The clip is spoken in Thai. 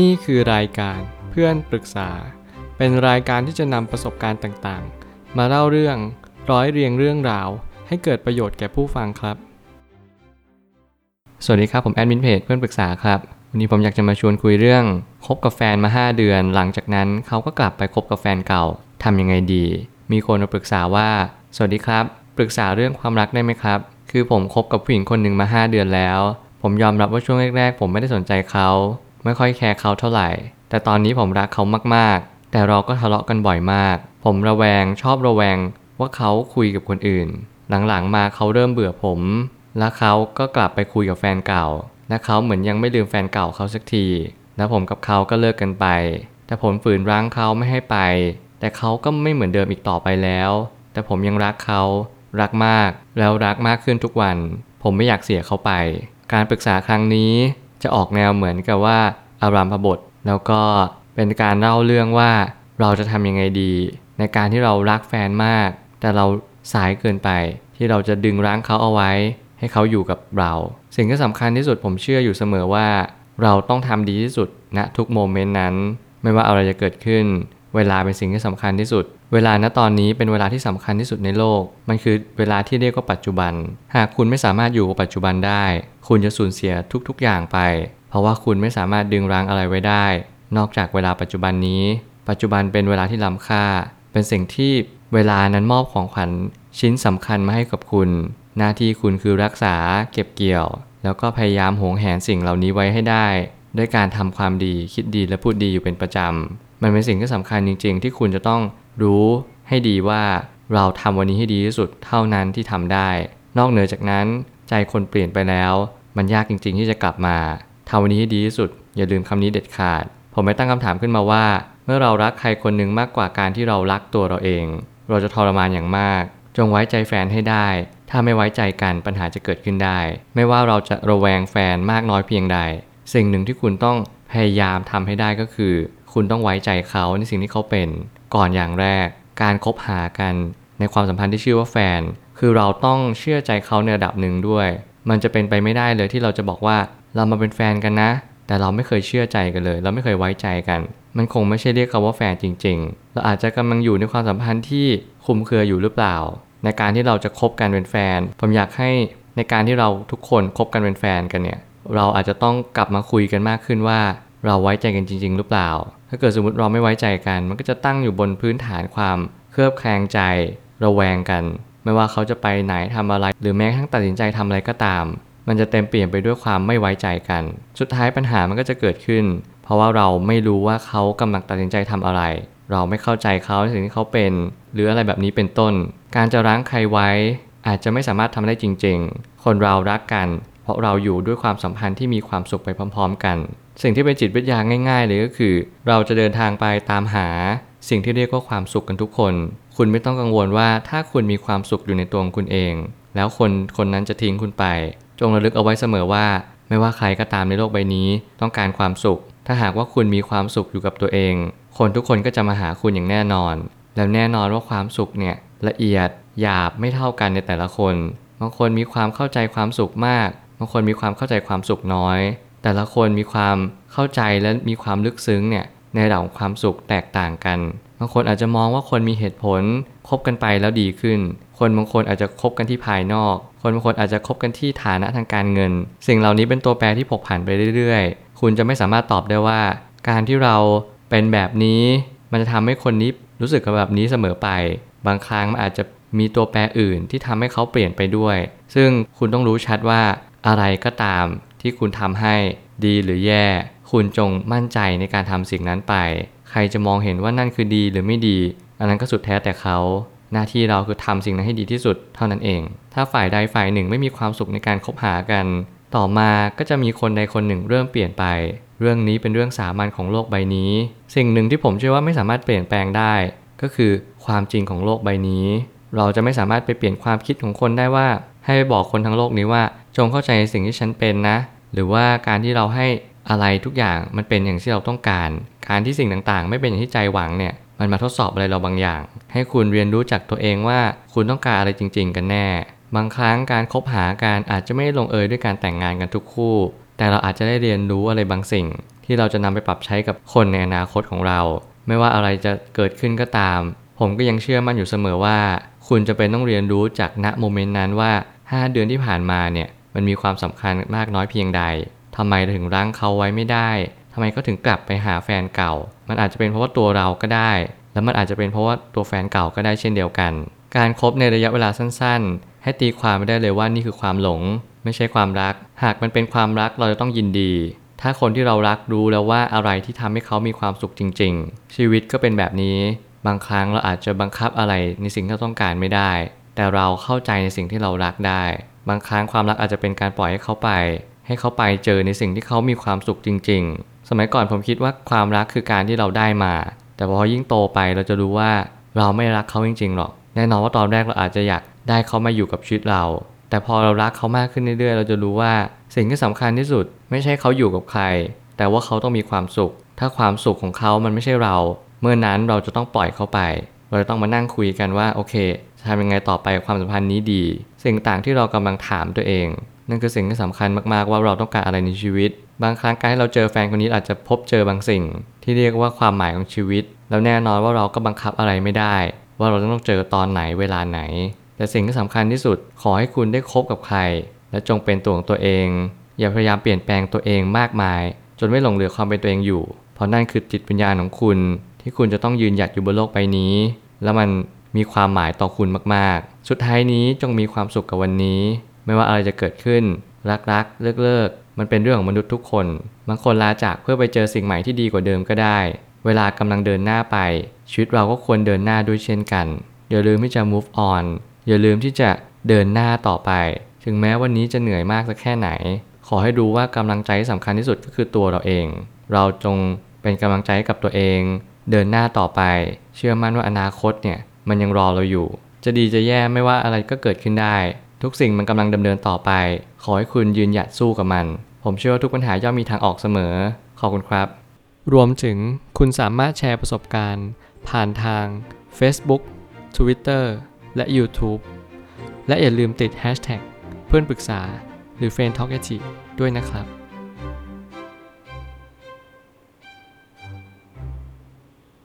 นี่คือรายการเพื่อนปรึกษา เป็นรายการที่จะนำประสบการณ์ต่างๆ มาเล่าเรื่องร้อยเรียงเรื่องราว ให้เกิดประโยชน์แก่ผู้ฟังครับ สวัสดีครับผมแอดมินเพจเพื่อนปรึกษาครับ วันนี้ผมอยากจะมาชวนคุยเรื่องคบกับแฟนมา 5 เดือน หลังจากนั้นเขาก็กลับไปคบกับแฟนเก่าทำยังไงดี มีคนมาปรึกษาว่า สวัสดีครับ ปรึกษาเรื่องความรักได้ไหมครับ คือผมคบกับผู้หญิงคนหนึ่งมา 5 เดือนแล้ว ผมยอมรับว่าช่วงแรกๆ ผมไม่ได้สนใจเขา ไม่ค่อยแคร์เขาเท่าไหร่ แต่ตอนนี้ผมรักเขามากๆ แต่เราก็ทะเลาะกันบ่อยมาก ผมระแวงชอบระแวงว่าเขาคุยกับคนอื่น หลังๆมาเขาเริ่มเบื่อผม แล้วเขาก็กลับไปคุยกับแฟนเก่า และเขาเหมือนยังไม่ลืมแฟนเก่าเขาสักที แล้วผมกับเขาก็เลิกกันไป แต่ผมฝืนรั้งเขาไม่ให้ไป แต่เขาก็ไม่เหมือนเดิมอีกต่อไปแล้ว แต่ผมยังรักเขารักมากแล้วรักมากขึ้นทุกวัน ผมไม่อยากเสียเขาไป การปรึกษาครั้งนี้ จะออกแนวเหมือนกับว่าอารามพบท แล้วก็เป็นการเล่าเรื่องว่าเราจะทำยังไงดี ในการที่เรารักแฟนมาก แต่เราสายเกินไป ที่เราจะดึงรั้งเขาเอาไว้ ให้เขาอยู่กับเรา สิ่งที่สำคัญที่สุดผมเชื่ออยู่เสมอว่า เราต้องทำดีที่สุดณทุกโมเมนต์นั้น ไม่ว่าอะไรจะเกิดขึ้น เวลาเป็นสิ่งที่สำคัญที่สุด เวลาณตอนนี้เป็นเวลาที่สำคัญที่สุดในโลก มันคือเวลาที่เรียกว่าปัจจุบัน หากคุณไม่สามารถอยู่กับปัจจุบันได้ คุณจะสูญเสียทุกๆอย่างไป เพราะว่าคุณไม่สามารถดึงรั้งอะไรไว้ได้ นอกจากเวลาปัจจุบันนี้ ปัจจุบันเป็นเวลาที่ล้ำค่า เป็นสิ่งที่เวลานั้นมอบของขวัญชิ้นสำคัญมาให้กับคุณ หน้าที่คุณคือรักษาเก็บเกี่ยว แล้วก็พยายามหวงแหนสิ่งเหล่านี้ไว้ให้ได้ ด้วยการทำความดีคิดดีและพูดดีอยู่เป็นประจำมันเป็นสิ่งที่สำคัญจริง ๆ ที่คุณจะต้อง รู้ให้ดีว่าเราทำวันนี้ให้ดีที่สุดเท่านั้นที่ทำได้ นอกเหนือจากนั้นใจคนเปลี่ยนไปแล้ว มันยากจริง ๆ ที่จะกลับมาทำวันนี้ให้ดีที่สุด อย่าลืมคำนี้เด็ดขาด ผมไม่ตั้งคำถามขึ้นมาว่า เมื่อเรารักใครคนหนึ่งมากกว่าการที่เรารักตัวเราเอง เราจะทรมานอย่างมาก จงไว้ใจแฟนให้ได้ ถ้าไม่ไว้ใจกันปัญหาจะเกิดขึ้นได้ ไม่ว่าเราจะระแวงแฟนมากน้อยเพียงใด สิ่งหนึ่งที่คุณต้องพยายามทำให้ได้ก็คือ คุณต้องไว้ใจเขาในสิ่งที่เขาเป็น ก่อนอย่างแรก การคบหากันในความสัมพันธ์ที่ชื่อว่าแฟน คือเราต้องเชื่อใจเขาในระดับหนึ่งด้วย มันจะเป็นไปไม่ได้เลยที่เราจะบอกว่าเรามาเป็นแฟนกันนะ แต่เราไม่เคยเชื่อใจกันเลย เราไม่เคยไว้ใจกัน มันคงไม่ใช่เรียกเขาว่าแฟนจริง ๆ เราอาจจะกำลังอยู่ในความสัมพันธ์ที่คุมเครืออยู่หรือเปล่า ในการที่เราจะคบกันเป็นแฟน ผมอยากให้ในการที่เราทุกคนคบกันเป็นแฟนกันเนี่ย เราอาจจะต้องกลับมาคุยกันมากขึ้นว่า เราไว้ใจกันจริง ๆ หรือเปล่า ถ้าเกิดสมมติเราไม่ไว้ใจกัน มันก็จะตั้งอยู่บนพื้นฐานความเครือบแคลงใจ ระแวงกัน ไม่ว่าเขาจะไปไหนทำอะไร หรือแม้กระทั่งตัดสินใจทำอะไรก็ตาม มันจะเต็มเปลี่ยนไปด้วยความไม่ไว้ใจกัน สุดท้ายปัญหามันก็จะเกิดขึ้น เพราะว่าเราไม่รู้ว่าเขากำลังตัดสินใจทำอะไร เราไม่เข้าใจเขาในสิ่งที่เขาเป็น หรืออะไรแบบนี้เป็นต้น การจะรั้งใครไว้ อาจจะไม่สามารถทำได้จริง ๆ คนเรารักกัน เพราะเราอยู่ด้วยความสัมพันธ์ที่มีความสุขไปพร้อม ๆ กัน สิ่งที่เป็นจิตวิทยาง่ายๆเลยก็คือ เราจะเดินทางไปตามหา สิ่งที่เรียกว่าความสุขกันทุกคน คุณไม่ต้องกังวลว่าถ้าคุณมีความสุขอยู่ในตัวของคุณเอง แล้วคนคนนั้นจะทิ้งคุณไป จงระลึกเอาไว้เสมอว่า ไม่ว่าใครก็ตามในโลกใบนี้ ต้องการความสุข ถ้าหากว่าคุณมีความสุขอยู่กับตัวเอง คนทุกคนก็จะมาหาคุณอย่างแน่นอน แล้วแน่นอนว่าความสุขเนี่ยละเอียดหยาบไม่เท่ากันในแต่ละคน บางคนมีความเข้าใจความสุขมาก บางคนมีความเข้าใจความสุขน้อย แต่ละคนมีความเข้าใจและมีความลึกซึ้งเนี่ยในระดับของความสุขแตกต่างกัน บางคนอาจจะมองว่าคนมีเหตุผลคบกันไปแล้วดีขึ้น คนบางคนอาจจะคบกันที่ภายนอก คนบางคนอาจจะคบกันที่ฐานะทางการเงิน สิ่งเหล่านี้เป็นตัวแปรที่ผกผันไปเรื่อยๆ คุณจะไม่สามารถตอบได้ว่า การที่เราเป็นแบบนี้ มันจะทำให้คนนี้รู้สึกกับแบบนี้เสมอไป บางครั้งมันอาจจะมีตัวแปรอื่นที่ทำให้เขาเปลี่ยนไปด้วย ซึ่งคุณต้องรู้ชัดว่าอะไรก็ตาม ที่คุณทำให้ดีหรือแย่ คุณจงมั่นใจในการทำสิ่งนั้นไป ใครจะมองเห็นว่านั่นคือดีหรือไม่ดี อันนั้นก็สุดแท้แต่เขาหน้าที่เราคือทำสิ่งนั้นให้ดีที่สุดเท่านั้นเอง ถ้าฝ่ายใดฝ่ายหนึ่งไม่มีความสุขในการคบหากัน ต่อมาก็จะมีคนใดคนหนึ่งเริ่มเปลี่ยนไป เรื่องนี้เป็นเรื่องสามัญของโลกใบนี้ สิ่งหนึ่งที่ผมเชื่อว่าไม่สามารถเปลี่ยนแปลงได้ ก็คือความจริงของโลกใบนี้ เราจะไม่สามารถไปเปลี่ยนความคิดของคนได้ว่า ให้ไปบอกคนทั้งโลกนี้ว่า จงเข้าใจสิ่งที่ฉันเป็นนะ หรือว่าการที่เราให้อะไรทุกอย่างมันเป็นอย่างที่เราต้องการ การที่สิ่งต่างๆ ไม่เป็นอย่างที่ใจหวังเนี่ย มันมาทดสอบอะไรเราบางอย่าง ให้คุณเรียนรู้จากตัวเองว่าคุณต้องการอะไรจริง ๆ กันแน่ บางครั้งการคบหาการอาจจะไม่ลงเอยด้วยการแต่งงานกันทุกคู่ แต่เราอาจจะได้เรียนรู้อะไรบางสิ่ง ที่เราจะนำไปปรับใช้กับคนในอนาคตของเรา ไม่ว่าอะไรจะเกิดขึ้นก็ตาม ผมก็ยังเชื่อมั่นอยู่เสมอว่า คุณจะเป็นต้องเรียนรู้จากณโมเมนต์นั้นว่า 5 เดือนที่ผ่านมาเนี่ย มันมีความสำคัญมากน้อยเพียงใดทำไมถึงรั้งเขาไว้ไม่ได้ทำไมก็ถึงกลับไปหาแฟนเก่า มันอาจจะเป็นเพราะว่าตัวเราก็ได้ แล้วมันอาจจะเป็นเพราะว่าตัวแฟนเก่าก็ได้เช่นเดียวกัน การครบในระยะเวลาสั้น ๆ ให้ตีความไม่ได้เลยว่านี่คือความหลง ไม่ใช่ความรัก หากมันเป็นความรักเราจะต้องยินดี ถ้าคนที่เรารักรู้แล้วว่าอะไรที่ทำให้เขามีความสุขจริง ๆ ชีวิตก็เป็นแบบนี้ บางครั้งเราอาจจะบังคับอะไรในสิ่งที่เราต้องการไม่ได้ แต่เราเข้าใจในสิ่งที่เรารักได้ บางครั้งความรักอาจจะเป็นการปล่อยให้เขาไป ให้เขาไปเจอในสิ่งที่เขามีความสุขจริง ๆ สมัยก่อนผมคิดว่าความรักคือการที่เราได้มา แต่พอยิ่งโตไปเราจะรู้ว่าเราไม่รักเขาจริงๆหรอก แน่นอนว่าตอนแรกเราอาจจะอยากได้เขามาอยู่กับชีวิตเรา แต่พอเรารักเขามากขึ้นเรื่อยๆ เราจะรู้ว่าสิ่งที่สำคัญที่สุด ไม่ใช่เขาอยู่กับใคร แต่ว่าเขาต้องมีความสุข ถ้าความสุขของเขามันไม่ใช่เรา เมื่อนั้นเราจะต้องปล่อยเขาไป เราจะต้องมานั่งคุยกันว่าโอเค ทำยังไงต่อไปความสัมพันธ์นี้ดี สิ่งต่างที่เรากำลังถามตัวเอง นั่นคือสิ่งที่สำคัญมากๆว่าเราต้องการอะไรในชีวิต บางครั้งการที่เราเจอแฟนคนนี้อาจจะพบเจอบางสิ่ง ที่เรียกว่าความหมายของชีวิต แล้วแน่นอนว่าเราก็บังคับอะไรไม่ได้ ว่าเราต้องเจอตอนไหนเวลาไหน แต่สิ่งที่สำคัญที่สุด ขอให้คุณได้คบกับใคร และจงเป็นตัวของตัวเอง อย่าพยายามเปลี่ยนแปลงตัวเองมากมาย จนไม่หลงเหลือความเป็นตัวเองอยู่ เพราะนั่นคือจิตวิญญาณของคุณ ที่คุณจะต้องยืนหยัดอยู่บนโลกใบนี้ แล้วมัน มีความหมายต่อคุณมากๆ สุดท้ายนี้จงมีความสุขกับวันนี้ ไม่ว่าอะไรจะเกิดขึ้น รักๆ เลิกๆ มันเป็นเรื่องของมนุษย์ทุกคน บางคนลาจากเพื่อไปเจอสิ่งใหม่ที่ดีกว่าเดิมก็ได้ เวลากำลังเดินหน้าไป ชีวิตเราก็ควรเดินหน้าด้วยเช่นกัน อย่าลืมที่จะ move on อย่าลืมที่จะเดินหน้าต่อไป ถึงแม้วันนี้จะเหนื่อยมากสักแค่ไหน ขอให้รู้ว่ากำลังใจสำคัญที่สุดก็คือตัวเราเอง เราจงเป็นกำลังใจให้กับตัวเอง เดินหน้าต่อไป เชื่อมั่นว่าอนาคตเนี่ย มันยังรอเราอยู่ จะดีจะแย่ไม่ว่าอะไรก็เกิดขึ้นได้ ทุกสิ่งมันกำลังดำเนินต่อไป ขอให้คุณยืนหยัดสู้กับมัน ผมเชื่อว่าทุกปัญหาย่อมมีทางออกเสมอ ขอบคุณครับ รวมถึงคุณสามารถแชร์ประสบการณ์ ผ่านทาง Facebook Twitter และ YouTube และอย่าลืมติด Hashtag เพื่อนปรึกษาหรือ f r ร e n d Talk ด้วยนะครับ